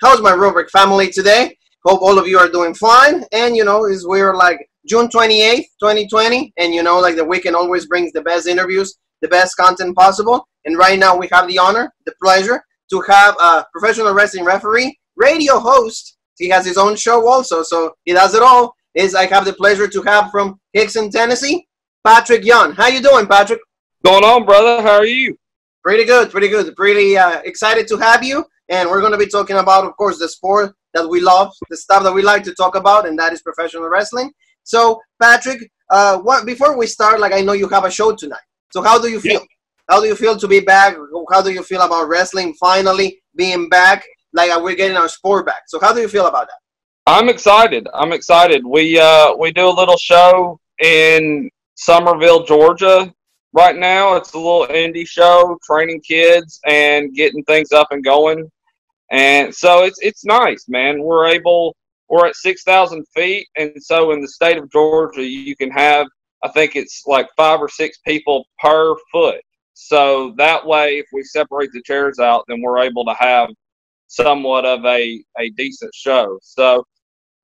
how's my rubric family today? Hope all of you are doing fine. And you know, is we're like June 28th, 2020, and you know, like the weekend always brings the best interviews, the best content possible. And right now we have the honor, the pleasure to have a professional wrestling referee, radio host. He has his own show also, so he does it all. Is I have the pleasure to have from Hixson, Tennessee, Patrick Young. How you doing, Patrick? Going on, brother? How are you? Pretty good, pretty good. Pretty uh, excited to have you. And we're going to be talking about, of course, the sport that we love, the stuff that we like to talk about, and that is professional wrestling. So, Patrick, uh, what, before we start, like I know you have a show tonight. So, how do you feel? Yeah. How do you feel to be back? How do you feel about wrestling finally being back? Like we're getting our sport back. So, how do you feel about that? I'm excited. I'm excited. We uh, we do a little show in Summerville, Georgia, right now. It's a little indie show, training kids and getting things up and going. And so it's it's nice, man. We're able we're at six thousand feet, and so in the state of Georgia, you can have I think it's like five or six people per foot. So that way, if we separate the chairs out, then we're able to have somewhat of a, a decent show. So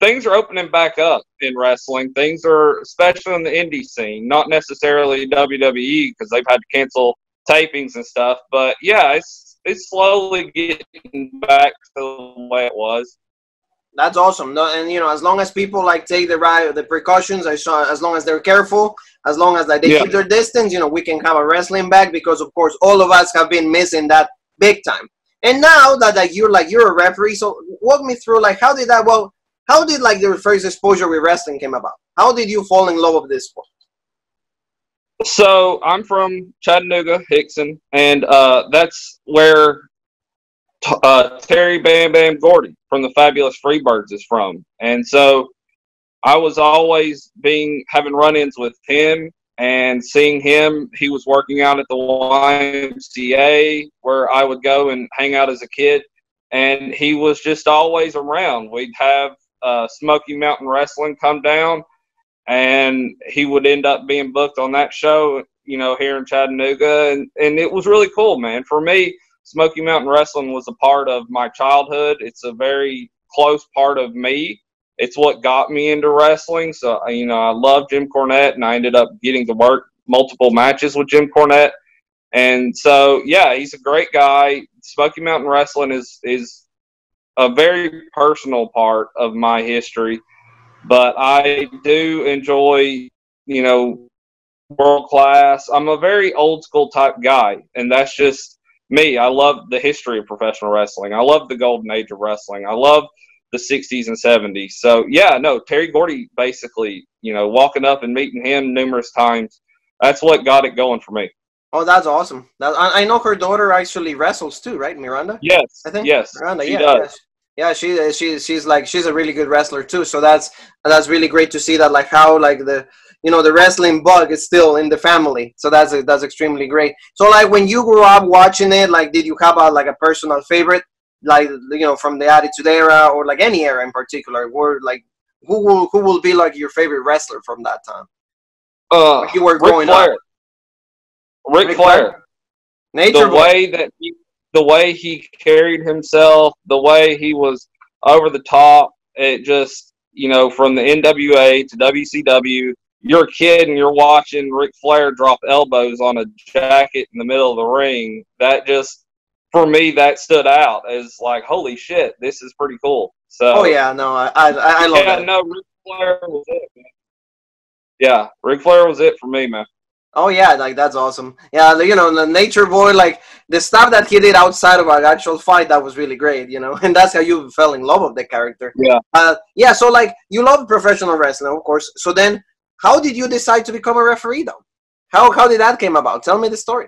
things are opening back up in wrestling. Things are, especially in the indie scene, not necessarily WWE because they've had to cancel tapings and stuff. But yeah, it's it's slowly getting back to the way it was. That's awesome. No, and you know, as long as people like take the right the precautions, uh, as long as they're careful, as long as like, they yeah. keep their distance, you know, we can have a wrestling back because of course all of us have been missing that big time. And now that like you're like you're a referee, so walk me through like how did that well how did like your first exposure with wrestling came about? How did you fall in love with this sport? So I'm from Chattanooga, Hixson, and uh, that's where uh, Terry Bam Bam Gordy from the Fabulous Freebirds is from. And so I was always being having run-ins with him and seeing him. He was working out at the YMCA where I would go and hang out as a kid, and he was just always around. We'd have uh, Smoky Mountain Wrestling come down, and he would end up being booked on that show, you know, here in Chattanooga, and and it was really cool, man. For me, Smoky Mountain Wrestling was a part of my childhood. It's a very close part of me. It's what got me into wrestling. So you know, I love Jim Cornette, and I ended up getting to work multiple matches with Jim Cornette. And so, yeah, he's a great guy. Smoky Mountain Wrestling is is a very personal part of my history, but I do enjoy, you know, world class. I'm a very old school type guy, and that's just me. I love the history of professional wrestling. I love the golden age of wrestling. I love the 60s and 70s. So, yeah, no, Terry Gordy basically, you know, walking up and meeting him numerous times, that's what got it going for me. Oh, that's awesome. That, I, know her daughter actually wrestles too, right, Miranda? Yes, I think. Yes, Miranda. Yeah, does. Yeah, she she she's like she's a really good wrestler too. So that's that's really great to see that like how like the you know the wrestling bug is still in the family. So that's that's extremely great. So like when you grew up watching it, like did you have a like a personal favorite, like you know from the Attitude Era or like any era in particular? Or like who will who will be like your favorite wrestler from that time? Uh, like you were growing Flair. up. Ric, Flair. Flair. Nature the boy. way that he the way he carried himself, the way he was over the top, it just, you know, from the NWA to WCW, you're a kid and you're watching Ric Flair drop elbows on a jacket in the middle of the ring. That just, for me, that stood out as like, holy shit, this is pretty cool. So, oh yeah, no, I I, I love yeah, that. no, Ric Flair was it. Man. Yeah, Ric Flair was it for me, man. Oh yeah, like that's awesome. Yeah, you know, the Nature Boy, like the stuff that he did outside of our actual fight, that was really great. You know, and that's how you fell in love with the character. Yeah. Uh, yeah. So like, you love professional wrestling, of course. So then, how did you decide to become a referee, though? How how did that came about? Tell me the story.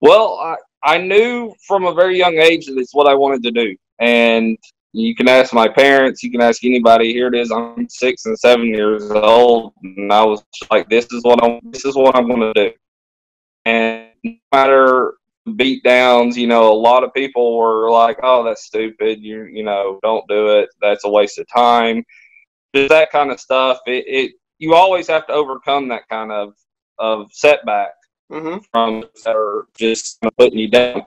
Well, I I knew from a very young age that it's what I wanted to do, and you can ask my parents, you can ask anybody. Here it is. I'm six and seven years old, and I was like, "This is what I'm. This is what I'm going to do." And no matter beat downs, you know, a lot of people were like, "Oh, that's stupid. You, you know, don't do it. That's a waste of time." Just that kind of stuff. It, it you always have to overcome that kind of of setback mm-hmm. from that are just putting you down.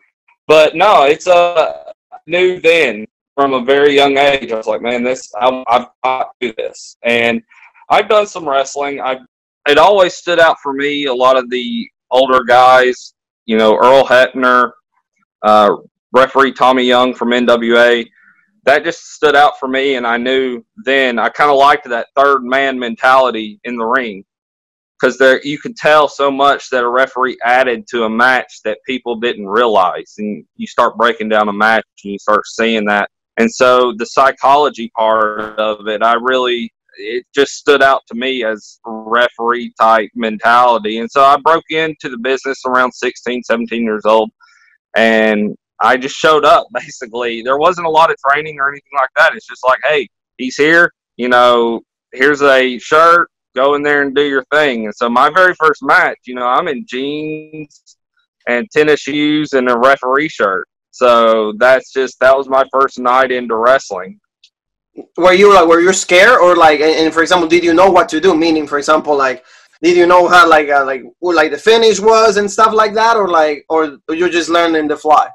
But no, it's a new then from a very young age, I was like, man, this I, I've got to do this. And I've done some wrestling. I it always stood out for me. A lot of the older guys, you know, Earl Hebner, uh, referee Tommy Young from NWA. That just stood out for me, and I knew then I kind of liked that third man mentality in the ring because there you could tell so much that a referee added to a match that people didn't realize, and you start breaking down a match and you start seeing that. And so the psychology part of it, I really it just stood out to me as referee type mentality. And so I broke into the business around 16, 17 years old. And I just showed up basically. There wasn't a lot of training or anything like that. It's just like, hey, he's here. You know, here's a shirt. Go in there and do your thing. And so my very first match, you know, I'm in jeans and tennis shoes and a referee shirt. So that's just that was my first night into wrestling. Were you like were you scared or like and, for example did you know what to do? Meaning for example like did you know how like uh, like like the finish was and stuff like that or like or you just learning to fly?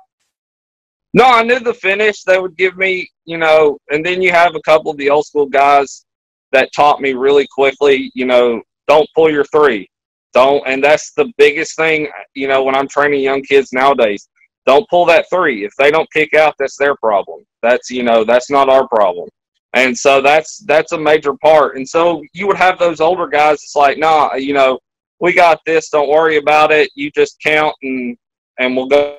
No i knew the finish they would give me you know and then you have a couple of the old school guys that taught me really quickly you know don't pull your three. Don't and that's the biggest thing you know when i'm training young kids nowadays don't pull that three if they don't kick out that's their problem that's you know that's not our problem and so that's that's a major part. And so you would have those older guys. It's like, nah, you know, we got this. Don't worry about it. You just count and and we'll go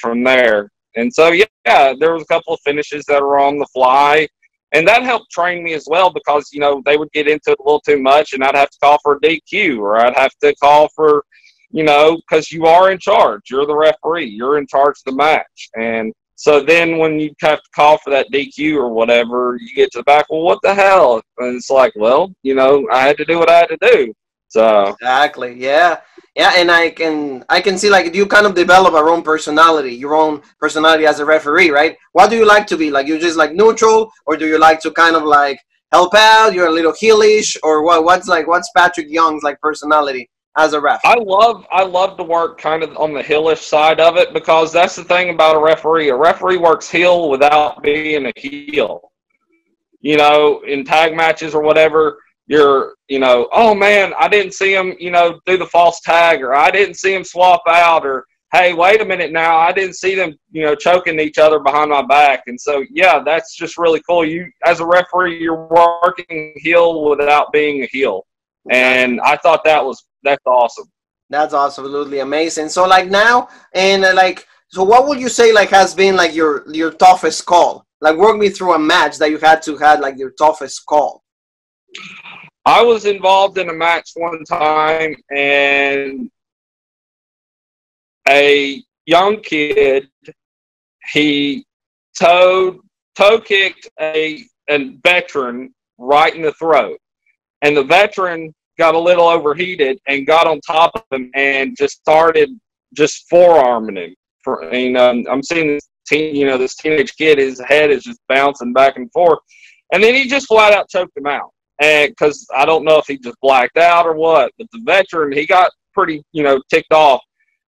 from there. And so yeah, there was a couple of finishes that were on the fly, and that helped train me as well because you know they would get into it a little too much, and I'd have to call for a DQ or I'd have to call for, you know, because you are in charge. You're the referee. You're in charge of the match, and so then when you have to call for that DQ or whatever, you get to the back, well, what the hell? And it's like, well, you know, I had to do what I had to do. So exactly, yeah, yeah, and I can I can see like you kind of develop your own personality, your own personality as a referee, right? What do you like to be like? You just like neutral, or do you like to kind of like help out? You're a little heelish, or what? What's like what's Patrick Young's like personality? As a ref? I love I love to work kind of on the hillish side of it because that's the thing about a referee. A referee works heel without being a heel. You know, in tag matches or whatever, you're you know, oh man, I didn't see him, you know, do the false tag or I didn't see him swap out or hey, wait a minute now, I didn't see them, you know, choking each other behind my back. And so yeah, that's just really cool. You as a referee, you're working heel without being a heel. And I thought that was that's awesome. That's absolutely amazing. So like now and uh, like so what would you say like has been like your your toughest call? Like work me through a match that you had to had like your toughest call. I was involved in a match one time and a young kid he toe toe kicked a a veteran right in the throat. And the veteran got a little overheated and got on top of him and just started just forearming him. For you um, know, I'm seeing this teen, you know, this teenage kid, his head is just bouncing back and forth, and then he just flat out choked him out. And because I don't know if he just blacked out or what, but the veteran he got pretty, you know, ticked off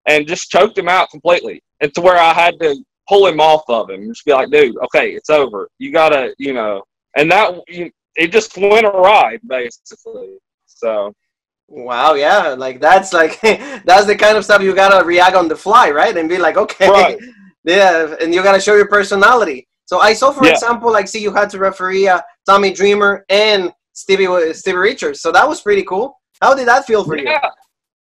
and just choked him out completely. And to where I had to pull him off of him and just be like, dude, okay, it's over. You gotta, you know, and that you, it just went awry basically. So. Wow, yeah, like that's like that's the kind of stuff you gotta react on the fly, right? And be like, okay, right. yeah, and you gotta show your personality. So I saw, for yeah. example, like see you had to referee uh, Tommy Dreamer and Stevie Stevie Richards, so that was pretty cool. How did that feel for yeah. you?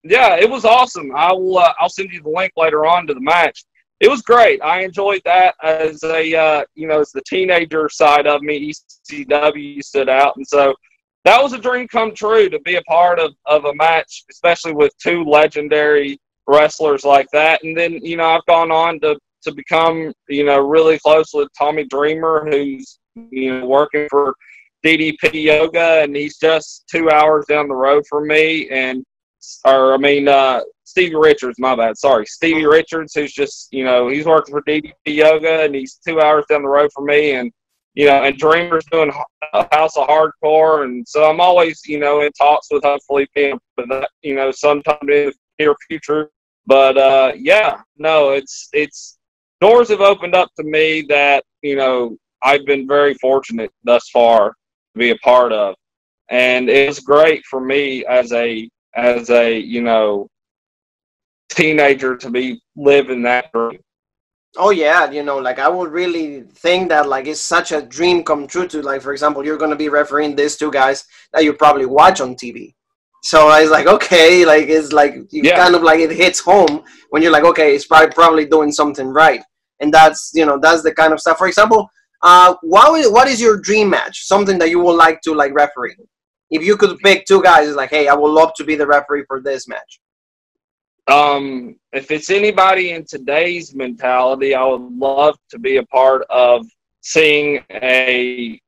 Yeah, it was awesome. I'll uh, I'll send you the link later on to the match. It was great. I enjoyed that as a uh, you know as the teenager side of me. ECW stood out, and so that was a dream come true to be a part of, of a match, especially with two legendary wrestlers like that. And then, you know, I've gone on to, to become, you know, really close with Tommy Dreamer, who's, you know, working for DDP Yoga, and he's just two hours down the road from me. And, or I mean, uh, Stevie Richards, my bad. Sorry, Stevie Richards, who's just, you know, he's working for DDP Yoga, and he's two hours down the road from me. And you know, and Dreamer's doing House of Hardcore, and so I'm always, you know, in talks with hopefully being, you know, sometime in the near future. But uh, yeah, no, it's it's doors have opened up to me that you know I've been very fortunate thus far to be a part of, and it's great for me as a as a you know teenager to be living that dream. Oh yeah, you know, like I would really think that like it's such a dream come true to like for example, you're gonna be refereeing these two guys that you probably watch on TV. So I was like, okay, like it's like you yeah. kind of like it hits home when you're like, okay, it's probably probably doing something right, and that's you know that's the kind of stuff. For example, uh, what is, what is your dream match? Something that you would like to like referee. If you could pick two guys, it's like, hey, I would love to be the referee for this match. Um, if it's anybody in today's mentality, I would love to be a part of seeing a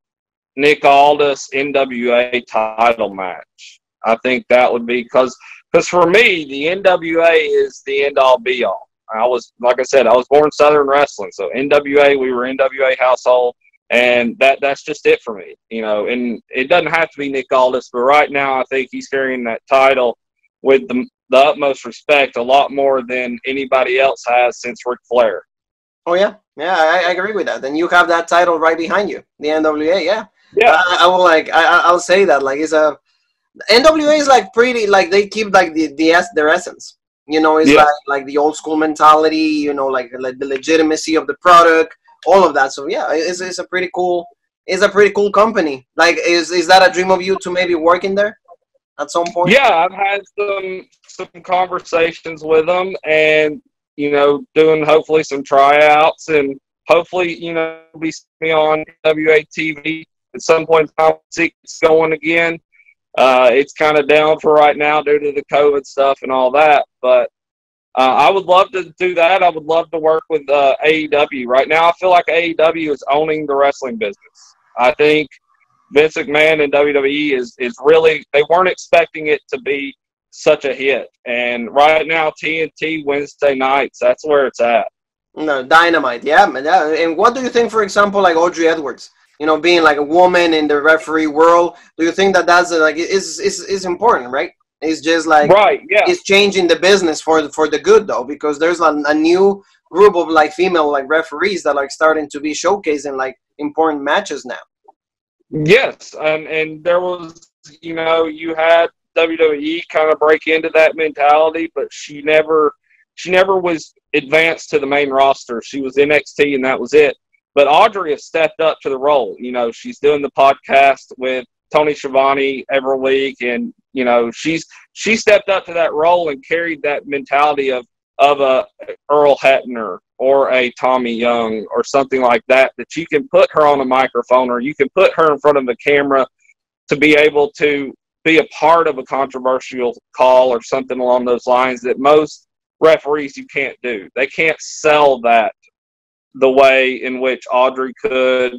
Nick Aldis NWA title match. I think that would be because because for me the NWA is the end all be all. I was like I said, I was born Southern wrestling, so NWA we were NWA household, and that that's just it for me. You know, and it doesn't have to be Nick Aldis, but right now I think he's carrying that title with the the utmost respect, a lot more than anybody else has since Ric Flair. Oh yeah, yeah, I, I agree with that. Then you have that title right behind you, the NWA. Yeah, yeah. I, I will like I I'll say that like it's a NWA is like pretty like they keep like the the their essence. You know, it's yeah. like like the old school mentality. You know, like, like the legitimacy of the product, all of that. So yeah, it's it's a pretty cool it's a pretty cool company. Like, is is that a dream of you to maybe work in there at some point? Yeah, I've had some some conversations with them, and you know, doing hopefully some tryouts, and hopefully you know be on WATV at some point. Time see it's going again. Uh, it's kind of down for right now due to the COVID stuff and all that. But uh, I would love to do that. I would love to work with uh, AEW. Right now, I feel like AEW is owning the wrestling business. I think Vince McMahon and WWE is is really they weren't expecting it to be such a hit, and right now TNT Wednesday nights that's where it's at. No, dynamite, yeah, And what do you think, for example, like Aubrey Edwards? you know, being like a woman in the referee world. Do you think that that's like is is is important, right? It's just like right, yeah. It's changing the business for the, for the good though, because there's a, a new group of like female like referees that like starting to be showcasing like important matches now. Yes, and and there was you know you had WWE kind of break into that mentality, but she never she never was advanced to the main roster. She was NXT and that was it. But Aubrey has stepped up to the role. You know, she's doing the podcast with Tony Schiavone every week, and you know, she's she stepped up to that role and carried that mentality of of a Earl Hebner or a Tommy Young or something like that. That you can put her on a microphone or you can put her in front of the camera to be able to be a part of a controversial call or something along those lines that most referees you can't do. They can't sell that the way in which Aubrey could,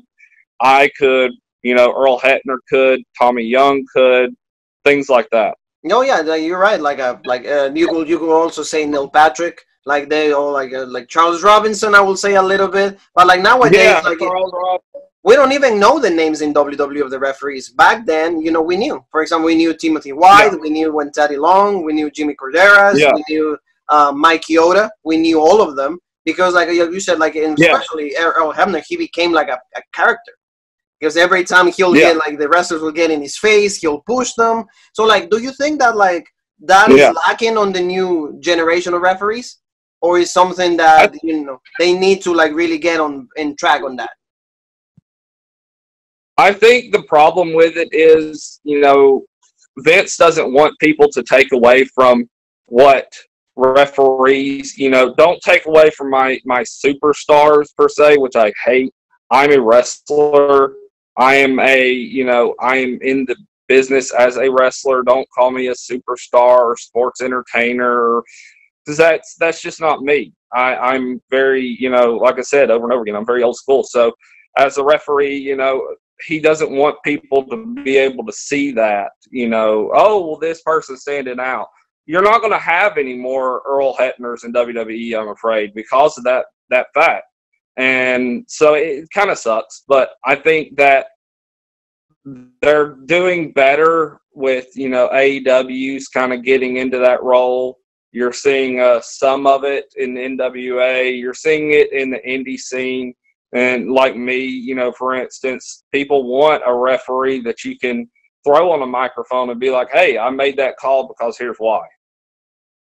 I could, you know, Earl Hebner could, Tommy Young could, things like that. Oh yeah, you're right. Like a uh, like uh, you could you could also say Nick Patrick. Like they all like uh, like Charles Robinson. I will say a little bit, but like nowadays, yeah, like it, we don't even know the names in WWE of the referees. Back then, you know, we knew. For example, we knew Timothy White. Yeah. We knew when Teddy Long. We knew Jimmy Korderas. Yeah. We knew uh, Mike Chioda. We knew all of them because like you said, like especially yeah. Earl Hebner, he became like a, a character because every time he'll get like the wrestlers will get in his face, he'll push them. So like, do you think that like that is lacking on the new generation of referees, or is something that I, you know they need to like really get on in track on that? I think the problem with it is, you know, Vince doesn't want people to take away from what referees. You know, don't take away from my my superstars per se, which I hate. I'm a wrestler. I am a you know I am in the business as a wrestler. Don't call me a superstar or sports entertainer because that's that's just not me. I, I'm very you know like I said over and over again. I'm very old school. So as a referee, you know he doesn't want people to be able to see that you know oh well this person's standing out you're not going to have any more Earl Hebners in WWE, I'm afraid, because of that that fact. And so it kind of sucks, but I think that they're doing better with you know AEW's kind of getting into that role. You're seeing uh, some of it in NWA. You're seeing it in the indie scene. And like me, you know, for instance, people want a referee that you can throw on a microphone and be like, hey, I made that call because here's why.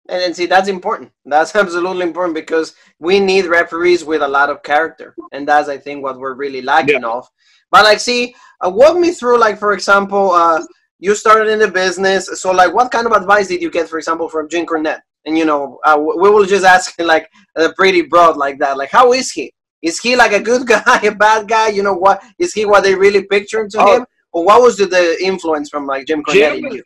And, and see, that's important. That's absolutely important because we need referees with a lot of character. And that's, I think, what we're really lacking yeah. of. But, like, see, uh, walk me through, like, for example, uh, you started in the business. So, like, what kind of advice did you get, for example, from Jim Cornette? And, you know, uh, we will just ask, like, pretty broad like that. Like, how is he? Is he like a good guy, a bad guy? You know what? Is he what they really picture to oh. him? Or what was the, the influence from like Jim Cornette? Jim,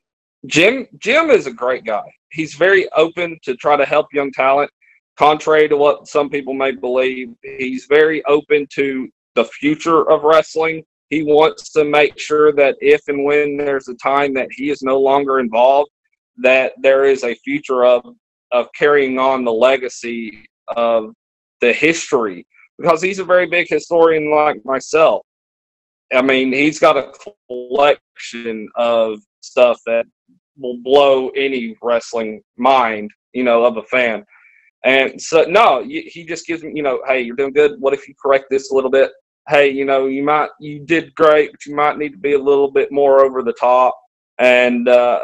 Jim Jim is a great guy. He's very open to try to help young talent. Contrary to what some people may believe, he's very open to the future of wrestling. He wants to make sure that if and when there's a time that he is no longer involved, that there is a future of of carrying on the legacy of the history because he's a very big historian like myself. I mean, he's got a collection of stuff that will blow any wrestling mind, you know, of a fan. And so, no, he just gives me, you know, hey, you're doing good. What if you correct this a little bit? Hey, you know, you might, you did great, but you might need to be a little bit more over the top. And, uh,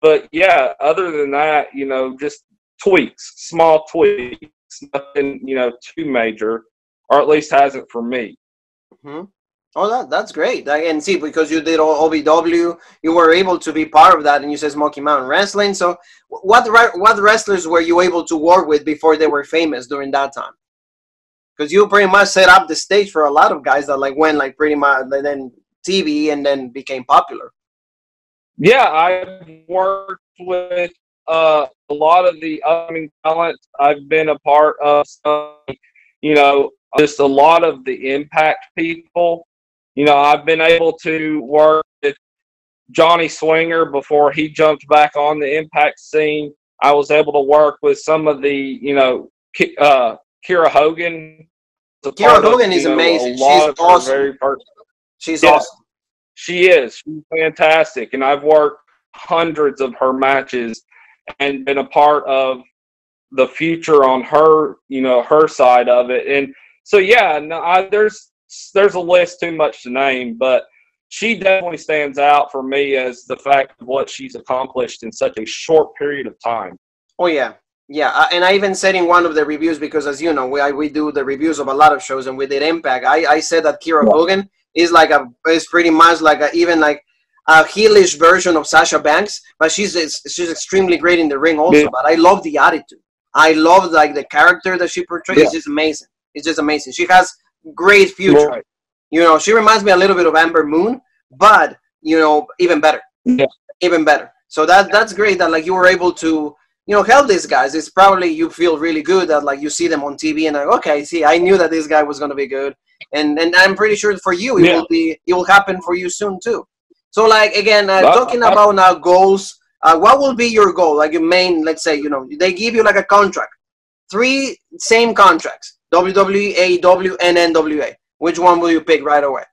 but yeah, other than that, you know, just tweaks, small tweaks, nothing, you know, too major, or at least hasn't for me. Mm-hmm. Oh, that that's great. And see, because you did OVW, you were able to be part of that, and you said Smoky Mountain Wrestling. So, what what wrestlers were you able to work with before they were famous during that time? Because you pretty much set up the stage for a lot of guys that like went like pretty much then TV and then became popular. Yeah, I worked with uh, a lot of the upcoming talent. I've been a part of some, you know, just a lot of the impact people you know, I've been able to work with Johnny Swinger before he jumped back on the impact scene. I was able to work with some of the, you know, uh, Kiera Hogan. Kiera Hogan of, is know, amazing. She's awesome. Very She's yeah, awesome. She is. She's fantastic. And I've worked hundreds of her matches and been a part of the future on her, you know, her side of it. And so, yeah, no, I, there's there's a list too much to name, but she definitely stands out for me as the fact of what she's accomplished in such a short period of time. Oh yeah, yeah, uh, and I even said in one of the reviews because, as you know, we I, we do the reviews of a lot of shows, and we did Impact. I, I said that Kiera yeah. Hogan is like a is pretty much like a, even like a heelish version of Sasha Banks, but she's she's extremely great in the ring also. Yeah. But I love the attitude. I love like the character that she portrays. Yeah. It's just amazing. It's just amazing. She has great future. Right. You know, she reminds me a little bit of Amber Moon, but you know, even better. Yeah. Even better. So that that's great that like you were able to you know help these guys. It's probably you feel really good that like you see them on TV and like okay, see, I knew that this guy was gonna be good, and and I'm pretty sure for you it yeah. will be it will happen for you soon too. So like again, uh, talking about now goals. Uh, what will be your goal? Like your main, let's say, you know, they give you like a contract, three same contracts WWE, AEW, and NWA. Which one will you pick right away?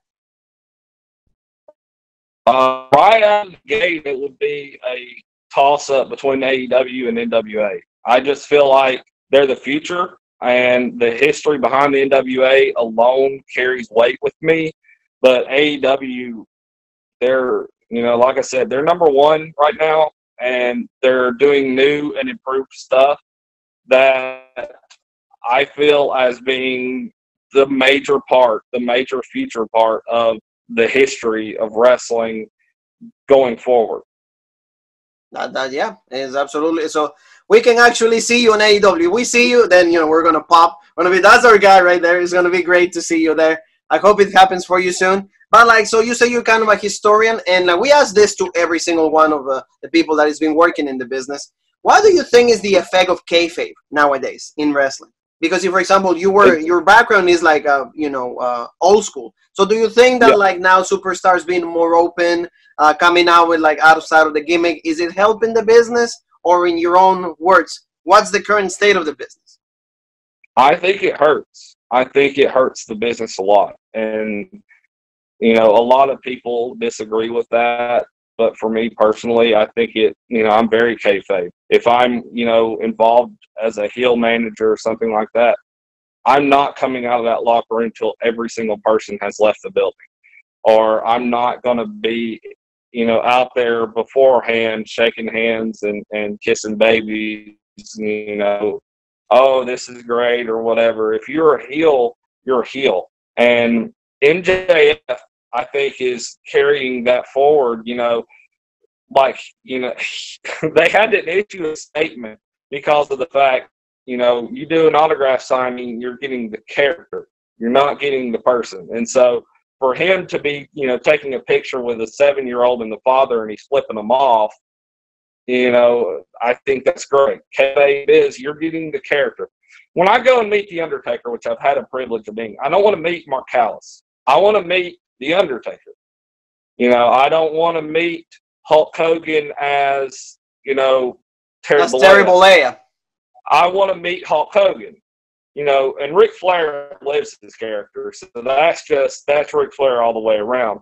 Uh, right out of the gate, it would be a toss up between AEW and NWA. I just feel like they're the future, and the history behind the NWA alone carries weight with me. But AEW, they're, you know, like I said, they're number one right now, and they're doing new and improved stuff that I feel as being the major part, the major future part of the history of wrestling going forward. That, that yeah, is absolutely so. We can actually see you on AEW. We see you, then you know we're gonna pop. Gonna be that's our guy right there. It's gonna be great to see you there. I hope it happens for you soon. But like, so you say you're kind of a historian, and uh, we ask this to every single one of uh, the people that has been working in the business. What do you think is the effect of kayfabe nowadays in wrestling? Because if for example you were your background is like uh, you know uh, old school. So do you think that yeah. like now superstars being more open uh, coming out with like outside of the gimmick is it helping the business? Or in your own words what's the current state of the business? I think it hurts. I think it hurts the business a lot. And you know a lot of people disagree with that But for me personally, I think it, you know, I'm very kayfabe. If I'm, you know, involved as a heel manager or something like that, I'm not coming out of that locker room until every single person has left the building. Or I'm not going to be, you know, out there beforehand shaking hands and, and kissing babies, you know, oh, this is great or whatever. If you're a heel, you're a heel. And MJF, I think, is carrying that forward. You know, like you know, they had to issue a statement because of the fact, you know, you do an autograph signing, you're getting the character, you're not getting the person, and so for him to be, you know, taking a picture with a seven-year-old and the father, and he's flipping them off. You know, I think that's great. K is you're getting the character when I go and meet the Undertaker, which I've had a privilege of being, I don't want to meet Mark Calaway. I want to meet the Undertaker. You know, I don't want to meet Hulk Hogan as you know Terry That's Terry Bollea. I want to meet Hulk Hogan. You know, and Ric Flair lives his character, so that's just that's Ric Flair all the way around.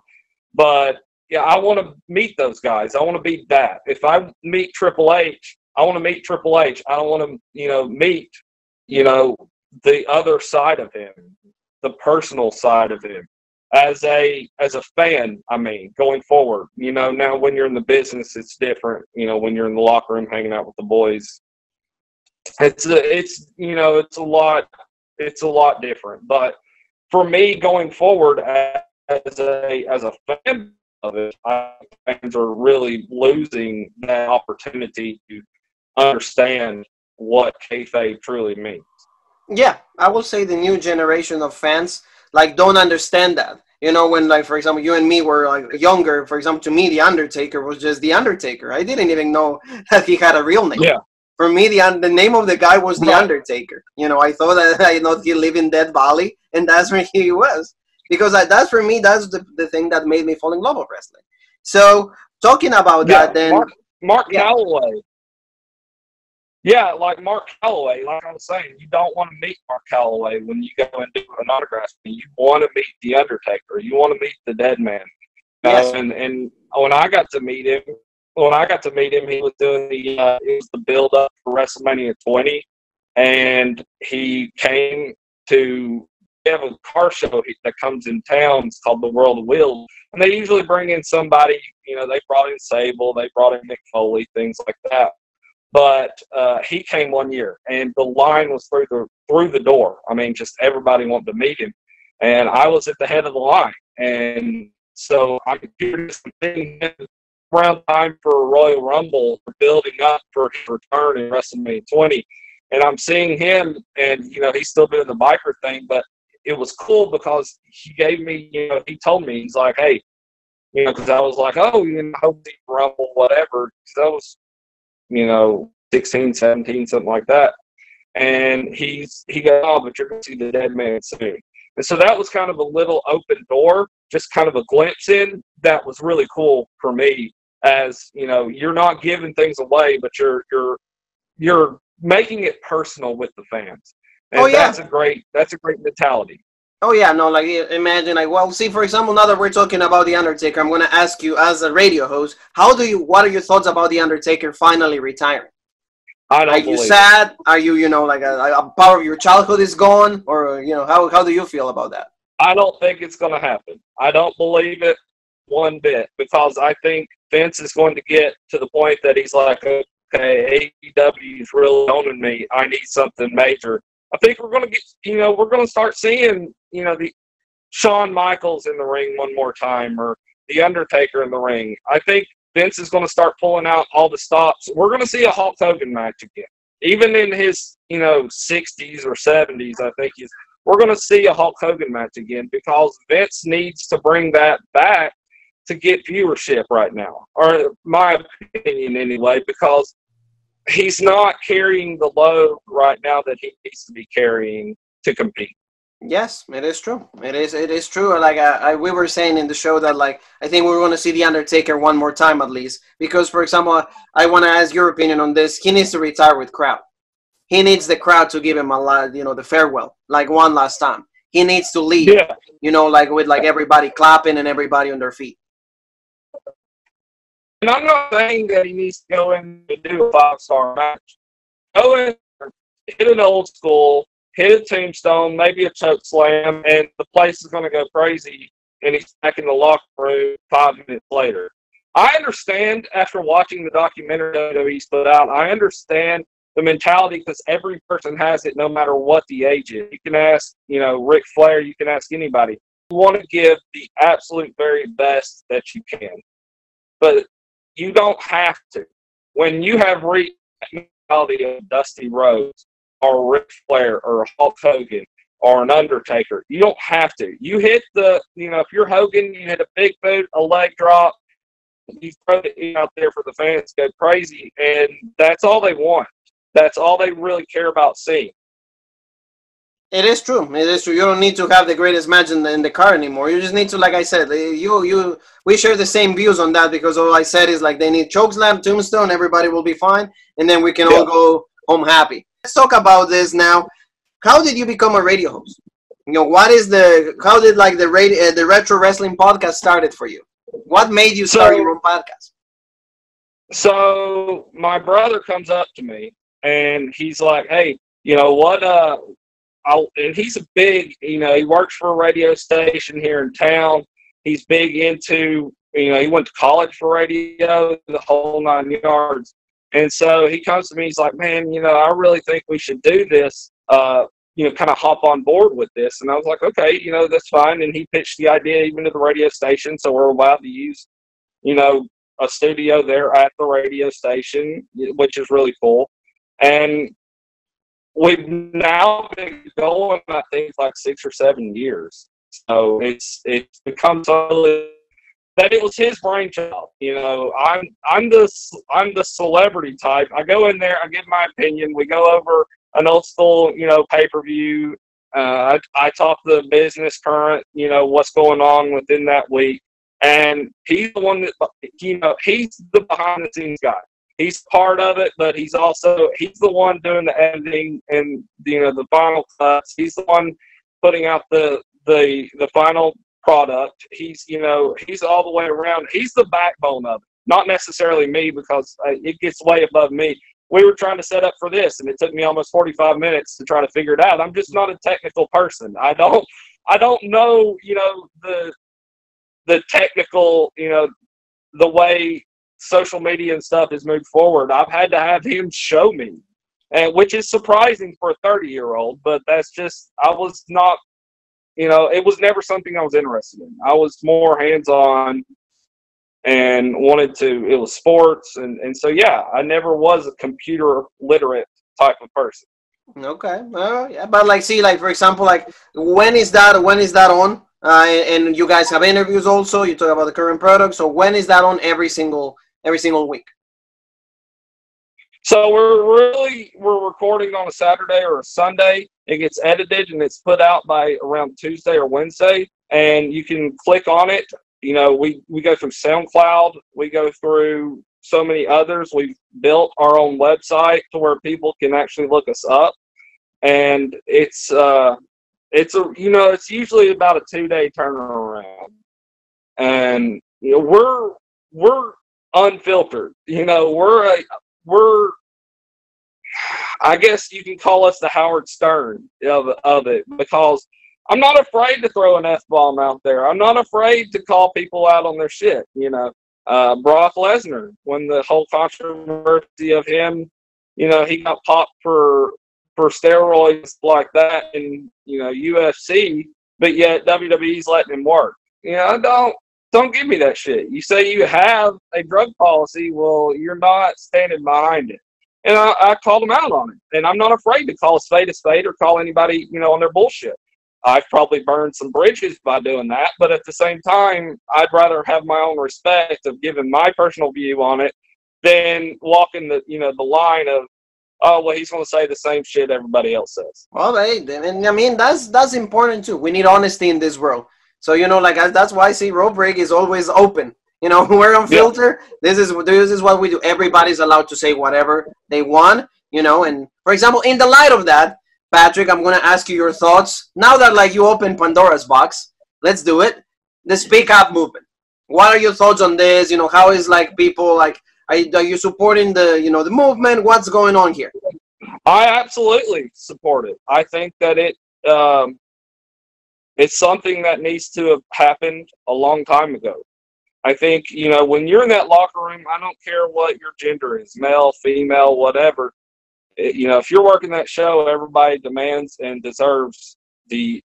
But yeah, I want to meet those guys. I want to be that. If I meet Triple H, I want to meet Triple H. I don't want to, you know, meet you know, the other side of him, the personal side of him. As a as a fan, I mean, going forward, you know, now when you're in the business, it's different. You know, when you're in the locker room hanging out with the boys, it's a, it's you know, it's a lot, it's a lot different. But for me, going forward as a as a fan of it, I fans are really losing that opportunity to understand what kayfabe truly means. Yeah, I will say the new generation of fans like don't understand that. You know, when like for example, you and me were like younger. For example, to me, the Undertaker was just the Undertaker. I didn't even know that he had a real name. Yeah. For me, the the name of the guy was the. Undertaker. You know, I thought that I know he lived in Death Valley, and that's where he was. Because I, that's for me, that's the, the thing that made me fall in love with wrestling. So talking about yeah, that, then Mark, Mark yeah. Calaway yeah, like Mark Calaway, like I was saying, you don't want to meet Mark Calaway when you go and do an autograph. You want to meet the Undertaker. You want to meet the Dead Man. Yes. Uh, and and when I got to meet him, when I got to meet him, he was doing the uh, it was the build up for WrestleMania 20, and he came to have a car show that comes in town. It's called the World of Wheels, and they usually bring in somebody. You know, they brought in Sable, they brought in Mick Foley, things like that. But uh, he came one year, and the line was through the through the door. I mean, just everybody wanted to meet him, and I was at the head of the line, and so I could hear this thing around time for Royal Rumble, building up for his return in WrestleMania 20, and I'm seeing him, and you know he's still doing the biker thing, but it was cool because he gave me, you know, he told me he's like, hey, you know, because I was like, oh, you know, hope Rumble, whatever. Because I was you know, 16, 17, something like that. And he's he goes, oh, but you're going to see the dead man soon. And so that was kind of a little open door, just kind of a glimpse in. That was really cool for me, as you know, you're not giving things away, but you're you're you're making it personal with the fans. And oh, yeah. that's a great that's a great mentality. Oh yeah, no, like imagine like well, see for example, now that we're talking about the Undertaker, I'm gonna ask you as a radio host, how do you what are your thoughts about the Undertaker finally retiring? I don't are you sad? It. Are you you know like a, a, part of your childhood is gone, or you know how how do you feel about that? I don't think it's gonna happen. I don't believe it one bit because I think Vince is going to get to the point that he's like, okay, AEW is really owning me. I need something major. I think we're going to get, you know, we're going to start seeing you know, the Shawn Michaels in the ring one more time or the Undertaker in the ring. I think Vince is going to start pulling out all the stops. We're going to see a Hulk Hogan match again. Even in his, you know, 60s or 70s, I think he's we're going to see a Hulk Hogan match again because Vince needs to bring that back to get viewership right now, or my opinion anyway, because he's not carrying the load right now that he needs to be carrying to compete. Yes, it is true. It is. It is true. Like I, I, we were saying in the show that like I think we're going to see the Undertaker one more time at least because, for example, I want to ask your opinion on this. He needs to retire with crowd. He needs the crowd to give him a lot, you know, the farewell, like one last time. He needs to leave. Yeah. You know, like with like everybody clapping and everybody on their feet. And I'm not saying that he needs to go in and do a five star match. Go in, hit an old school, hit a tombstone, maybe a choke slam, and the place is going to go crazy. And he's back in the locker room five minutes later. I understand after watching the documentary that WWE's put out, I understand the mentality because every person has it no matter what the age is. You can ask, you know, Ric Flair, you can ask anybody. You want to give the absolute very best that you can. But you don't have to. When you have reached the mentality of Dusty Rhodes or Ric Flair or Hulk Hogan or an Undertaker, you don't have to. You hit the, you know, if you're Hogan, you hit a big boot, a leg drop, you throw it out there for the fans to go crazy, and that's all they want. That's all they really care about seeing. It is true. It is true. You don't need to have the greatest match in the, in the car anymore. You just need to, like I said, eh, you you we share the same views on that because all I said is like they need chokeslam, tombstone, everybody will be fine, and then we can yeah. all go home happy. Let's talk about this now. How did you become a radio host? You know, what is the how did like the radio uh, the retro wrestling podcast started for you? What made you start so, your own podcast? So my brother comes up to me and he's like, "Hey, you know what? Uh, I'll, and he's a big, you know, he works for a radio station here in town. He's big into, you know, he went to college for radio, the whole nine yards. And so he comes to me, he's like, man, you know, I really think we should do this, uh, you know, kind of hop on board with this. And I was like, okay, you know, that's fine. And he pitched the idea even to the radio station. So we're allowed to use, you know, a studio there at the radio station, which is really cool. And we've now been going, I think, like six or seven years. So it's it's become totally that it was his brainchild. You know, I'm I'm the I'm the celebrity type. I go in there, I give my opinion. We go over an old school, you know, pay per view. Uh, I, I talk the business current, you know, what's going on within that week, and he's the one that you know he's the behind the scenes guy he's part of it, but he's also he's the one doing the editing and you know the final cuts. He's the one putting out the the the final product. He's you know he's all the way around. He's the backbone of it, not necessarily me because uh, it gets way above me. We were trying to set up for this, and it took me almost 45 minutes to try to figure it out. I'm just not a technical person. I don't I don't know you know the the technical you know the way social media and stuff has moved forward, I've had to have him show me, and which is surprising for a 30 year old. But that's just I was not, you know, it was never something I was interested in. I was more hands on and wanted to. It was sports, and and so yeah, I never was a computer literate type of person. Okay, well, yeah, but like, see, like for example, like when is that? When is that on? Uh, and you guys have interviews also. You talk about the current product. So when is that on every single every single week? So we're really we're recording on a Saturday or a Sunday. It gets edited and it's put out by around Tuesday or Wednesday, and you can click on it. You know, we we go through SoundCloud, we go through so many others. We've built our own website to where people can actually look us up, and it's uh, it's a you know it's usually about a two day turnaround, and you know we're we're unfiltered. You know, we're a we're I guess you can call us the Howard Stern of of it because I'm not afraid to throw an F bomb out there. I'm not afraid to call people out on their shit. You know, uh, Brock Lesnar, when the whole controversy of him, you know, he got popped for for steroids like that in you know UFC, but yet WWE's letting him work. You know, I don't don't give me that shit. You say you have a drug policy, well, you're not standing behind it. And I, I called them out on it. And I'm not afraid to call a spade a spade or call anybody, you know, on their bullshit. I've probably burned some bridges by doing that, but at the same time, I'd rather have my own respect of giving my personal view on it than walking the, you know, the line of, oh well, he's going to say the same shit everybody else says. Well, and I mean that's that's important too. We need honesty in this world. So you know, like that's why I see Road Break is always open. You know, we're on filter. Yeah. This is this is what we do. Everybody's allowed to say whatever they want. You know, and for example, in the light of that, Patrick, I'm gonna ask you your thoughts now that like you open Pandora's box. Let's do it. The Speak Up movement. what are your thoughts on this? You know, how is like people like are you, are you supporting the you know the movement? What's going on here? I absolutely support it. I think that it um, it's something that needs to have happened a long time ago. I think you know when you're in that locker room, I don't care what your gender is, male, female, whatever. It, you know, if you're working that show, everybody demands and deserves the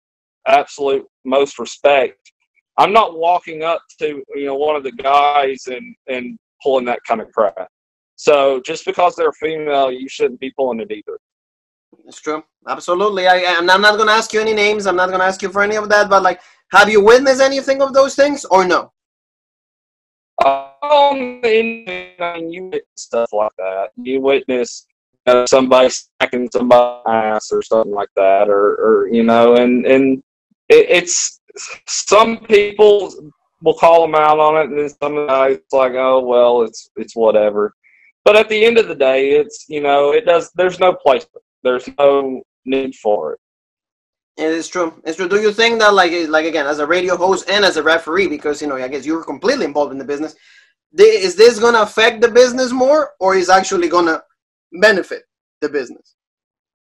absolute most respect. I'm not walking up to you know one of the guys and and pulling that kind of crap. So just because they're female, you shouldn't be pulling it either. It's true. Absolutely. I, I'm not, going to ask you any names. I'm not going to ask you for any of that. But like, have you witnessed anything of those things or no? Um, you witness stuff like that. You witness uh, somebody smacking somebody's ass or something like that, or, or you know, and and it, it's some people will call them out on it, and then some guys like, oh well, it's it's whatever. But at the end of the day, it's you know, it does. There's no place. There's no need for it. It is true. It's true. Do you think that, like, like again, as a radio host and as a referee, because you know, I guess you're completely involved in the business, is this going to affect the business more, or is actually going to benefit the business?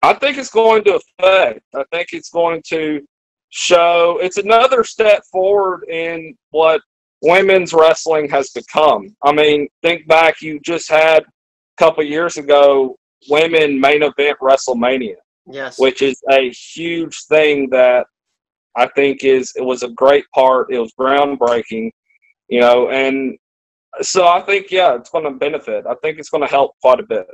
I think it's going to affect. I think it's going to show. It's another step forward in what women's wrestling has become. I mean, think back. You just had a couple years ago, women main event WrestleMania. Yes. Which is a huge thing that I think is it was a great part. It was groundbreaking, you know, and so I think yeah, it's going to benefit. I think it's going to help quite a bit.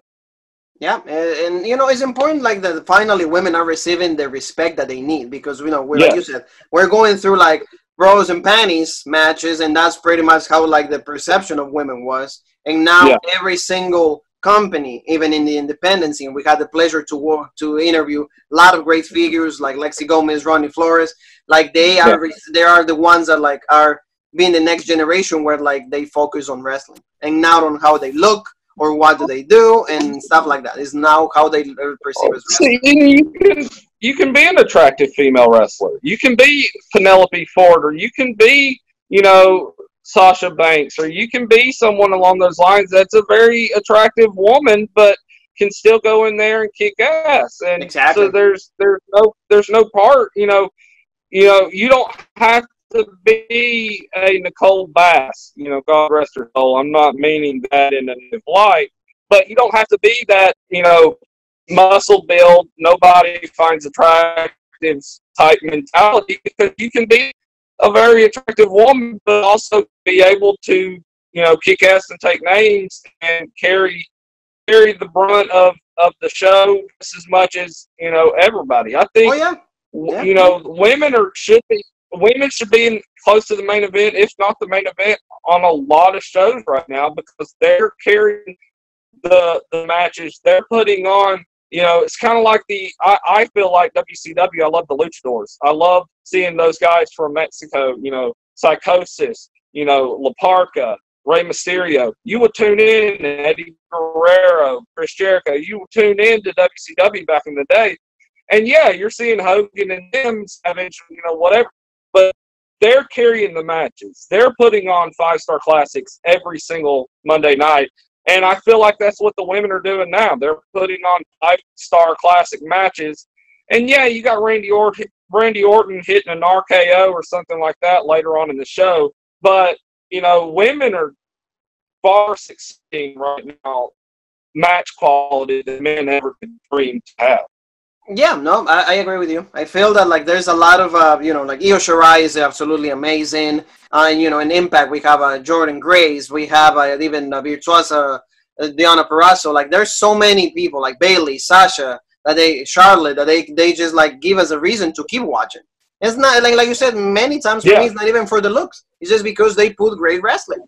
Yeah, and, and, you know it's important like that. Finally, women are receiving the respect that they need because you know, we're, like you said, we're going through like bras and panties matches, and that's pretty much how like the perception of women was. And now yeah. every single company, even in the independent And We had the pleasure to work to interview a lot of great figures like Lexi Gomez, Ronnie Flores. Like they are, yeah. they are the ones that like are being the next generation where like they focus on wrestling and not on how they look or what do they do and stuff like that. Is now how they uh, perceive as oh, wrestling. See, you can you can be an attractive female wrestler. You can be Penelope Ford, or you can be you know Sasha Banks, or you can be someone along those lines that's a very attractive woman, but can still go in there and kick ass. And exactly. so there's there's no there's no part, you know, you know, you don't have to be a Nicole Bass, you know, God rest her soul. I'm not meaning that in a light, but you don't have to be that, you know, muscle build, nobody finds attractive type mentality because you can be a very attractive woman, but also be able to, you know, kick ass and take names and carry carry the brunt of of the show just as much as you know everybody. I think. Oh, yeah. Yeah. You know, women are should be women should be in, close to the main event, if not the main event, on a lot of shows right now because they're carrying the the matches. They're putting on you know, it's kind of like the I, I feel like WCW. I love the luchadors. I love seeing those guys from Mexico. You know, Psicosis. You know, La Parka, Rey Mysterio. You would tune in Eddie Guerrero, Chris Jericho. You would tune in to WCW back in the day, and yeah, you're seeing Hogan and them Savage. You know, whatever, but they're carrying the matches. They're putting on five star classics every single Monday night. And I feel like that's what the women are doing now. They're putting on five star classic matches. And yeah, you got Randy Orton, Randy Orton hitting an RKO or something like that later on in the show. But, you know, women are far succeeding right now, match quality that men ever could dream to have. Yeah, no, I, I, agree with you. I feel that like there's a lot of uh, you know like Io Shirai is absolutely amazing, uh, and you know in Impact we have uh, Jordynne Grace, we have uh, even uh, Virtuosa, uh, Deonna Purrazzo. Like there's so many people like Bayley, Sasha, that they Charlotte that they they just like give us a reason to keep watching. It's not like like you said many times for yeah. me. It's not even for the looks. It's just because they put great wrestling,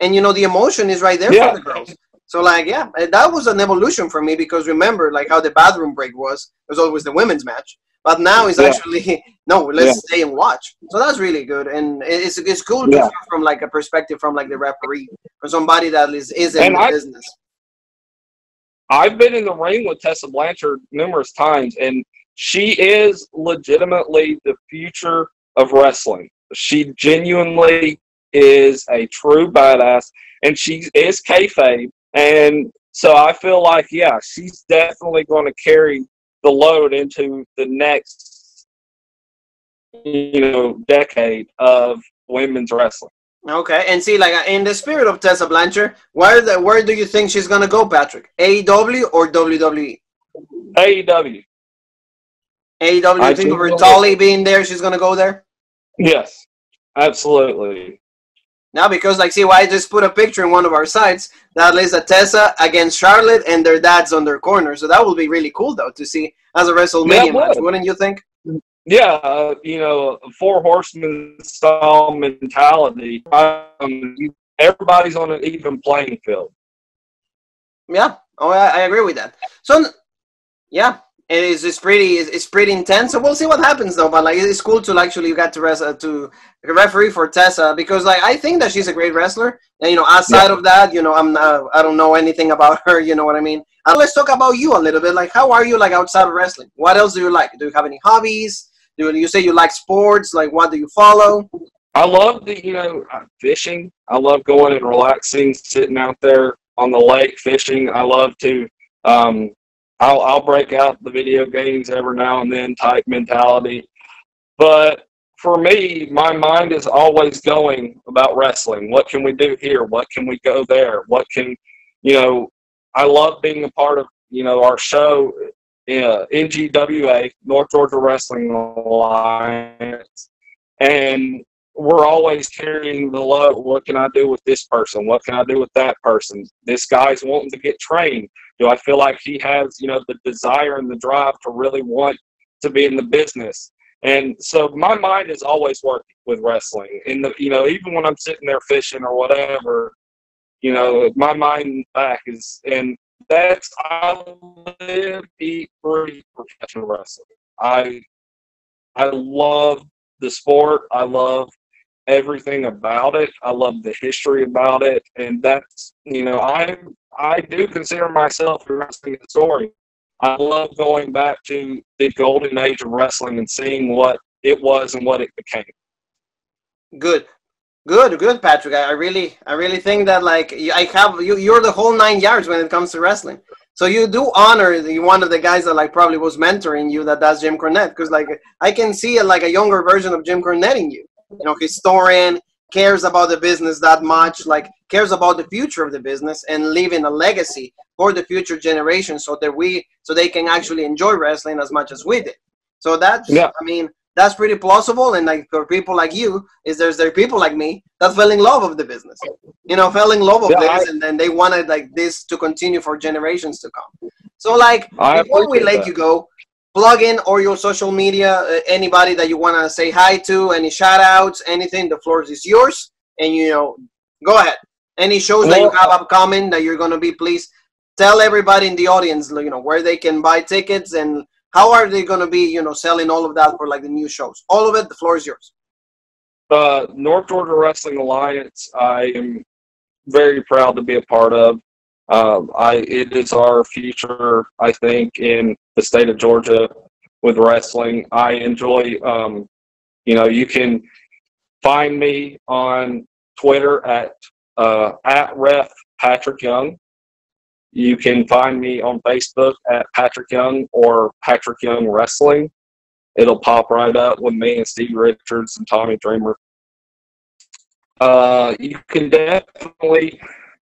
and you know the emotion is right there yeah. for the girls. So like yeah, eh, that was an evolution for me because remember like how the bathroom break was. It was always the women's match, but now it's yeah. actually no. Let's stay and watch. So that's really good, and it's it's cool from like a perspective from like the referee, or somebody that is is in and the I, business. I've been in the ring with Tessa Blanchard numerous times, and she is legitimately the future of wrestling. She genuinely is a true badass, and she is kayfabe, and so I feel like yeah, she's definitely going to carry the load into the next you know decade of women's wrestling. Okay, and see, like in the spirit of Tessa Blanchard, where the, where do you think she's gonna go, Patrick? AEW or WWE? AEW. AEW. I think over Dolly being there, she's gonna go there. Yes, absolutely. Now, because like, see, why I just put a picture in one of our sites that lists a Tessa against Charlotte and their dads on their corner. So that will be really cool, though, to see as a WrestleMania yeah, match, wouldn't you think? yeah, uh, you know, four horsemen style mentality. Um, everybody's on an even playing field. Yeah, oh, I, I agree with that. So, yeah, it is it's pretty it's, it's, pretty intense. So we'll see what happens though. But like, it's cool to actually get to res- uh, to referee for Tessa because like I think that she's a great wrestler. And you know, outside yeah. of that, you know, I'm uh, I don't know anything about her. You know what I mean? And let's talk about you a little bit. Like, how are you like outside of wrestling? What else do you like? Do you have any hobbies? Do you say you like sports? Like, what do you follow? I love the, you know, uh, fishing. I love going and relaxing, sitting out there on the lake fishing. I love to, um, I'll, I'll break out the video games every now and then type mentality. But for me, my mind is always going about wrestling. What can we do here? What can we go there? What can, you know, I love being a part of, you know, our show uh, yeah, NGWA, North Georgia Wrestling Alliance, and we're always carrying the load. What can I do with this person? What can I do with that person? This guy's wanting to get trained. Do I feel like he has, you know, the desire and the drive to really want to be in the business? And so my mind is always working with wrestling. In the, you know, even when I'm sitting there fishing or whatever, you know, my mind back is, and that's I live, eat, breathe professional wrestling. I I love the sport. I love everything about it. I love the history about it, and that's you know I I do consider myself a wrestling historian. I love going back to the golden age of wrestling and seeing what it was and what it became. Good. Good, good, Patrick. I, really, I really think that like I have you. You're the whole nine yards when it comes to wrestling. So you do honor the, one of the guys that like probably was mentoring you. That that's Jim Cornette. Because like I can see like a younger version of Jim Cornette in you. You know, historian cares about the business that much, like cares about the future of the business and leaving a legacy for the future generation, so that we so they can actually enjoy wrestling as much as we did. So that's yeah. I mean that's pretty plausible. And like for people like you, is there's there people like me that fell in love of the business, you know, fell in love of yeah, this, I, and then they wanted like this to continue for generations to come. So like I before we let that. you go, plug in or your social media, uh, anybody that you want to say hi to, any shout outs, anything. The floor is yours, and you know, go ahead. Any shows that you have upcoming that you're gonna be, please tell everybody in the audience, you know, where they can buy tickets and how are they going to be, you know, selling all of that for like the new shows? All of it. The floor is yours. Uh, North Georgia Wrestling Alliance. I am very proud to be a part of. Um, I it is our future. I think in the state of Georgia with wrestling. I enjoy. Um, you know, you can find me on Twitter at uh, at ref Patrick Young. You can find me on Facebook at Patrick Young or Patrick Young Wrestling. It'll pop right up with me and Steve Richards and Tommy Dreamer. Uh, you can definitely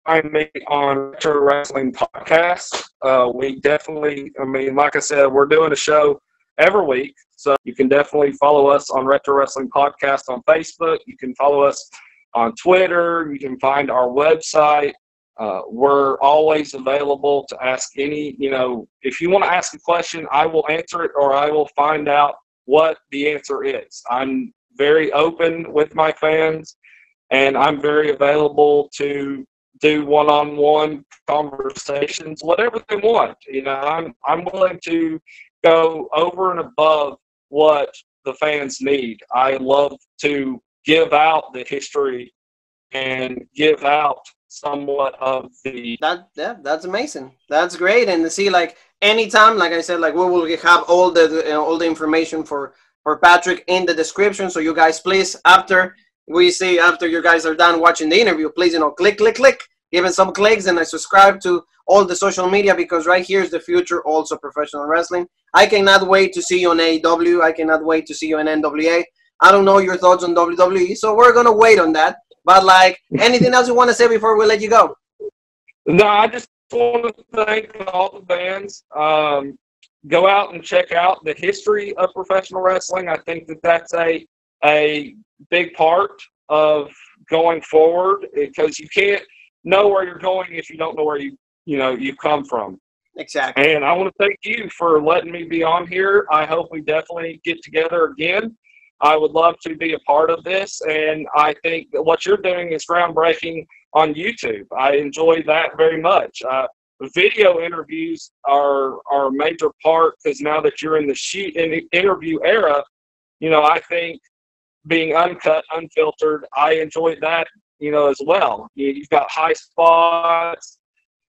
find me on Retro Wrestling Podcast. Uh, we definitely, I mean, like I said, we're doing a show every week. So you can definitely follow us on Retro Wrestling Podcast on Facebook. You can follow us on Twitter. You can find our website uh, we're always available to ask any, you know, if you want to ask a question, I will answer it or I will find out what the answer is. I'm very open with my fans and I'm very available to do one-on-one conversations, whatever they want. You know, I'm I'm willing to go over and above what the fans need. I love to give out the history and give out somewhat of the that yeah that's amazing that's great and to see like anytime like i said like we will have all the all the information for for patrick in the description so you guys please after we see after you guys are done watching the interview, please, you know, click, click, click, give it some clicks, and I subscribe to all the social media because right here is the future also professional wrestling. I cannot wait to see you on AEW. I cannot wait to see you in NWA. I don't know your thoughts on WWE, so we're gonna wait on that. But like, anything else you want to say before we let you go? No, I just want to thank all the fans. Um, go out and check out the history of professional wrestling. I think that that's a a big part of going forward because you can't know where you're going if you don't know where you you know you come from. Exactly. And I want to thank you for letting me be on here. I hope we definitely get together again. I would love to be a part of this, and I think that what you're doing is groundbreaking on YouTube. I enjoy that very much. Uh, video interviews are are a major part because now that you're in the shoot in the interview era, you know I think being uncut, unfiltered, I enjoy that you know as well. You've got high spots,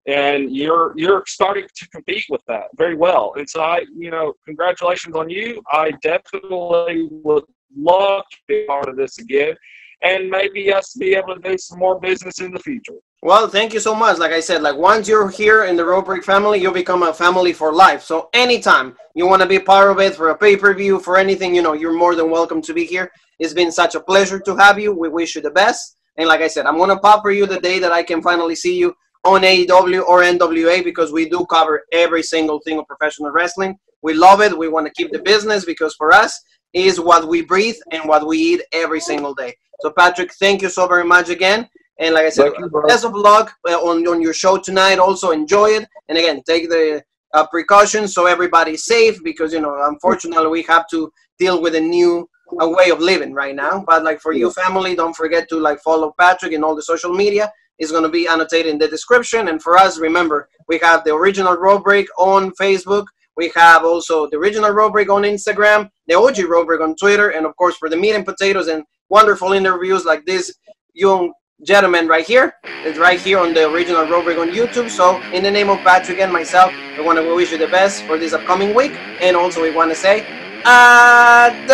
and you're you're starting to compete with that very well. And so I, you know, congratulations on you. I definitely would love to be part of this again, and maybe us be able to do some more business in the future. Well, thank you so much. Like I said, like once you're here in the Rope Break family, you'll become a family for life. So anytime you want to be part of it for a pay-per-view, for anything, you know, you're more than welcome to be here. It's been such a pleasure to have you. We wish you the best. And like I said, I'm gonna pop for you the day that I can finally see you on AEW or NWA because we do cover every single thing of professional wrestling. We love it. We want to keep the business because for us is what we breathe and what we eat every single day. So Patrick, thank you so very much again. And like I said, you, best of luck on, on your show tonight. Also enjoy it. And again, take the uh, precautions so everybody's safe because, you know, unfortunately we have to deal with a new a way of living right now. But like for you family, don't forget to like follow Patrick in all the social media. It's going to be annotated in the description. And for us, remember, we have the original Rope Break on Facebook. We have also the original Rope Break on Instagram, the OG Rope Break on Twitter, and of course for the meat and potatoes and wonderful interviews like this young gentleman right here. It's right here on the original Break on YouTube. So in the name of Patrick and myself, we want to wish you the best for this upcoming week. And also we want to say, Ada!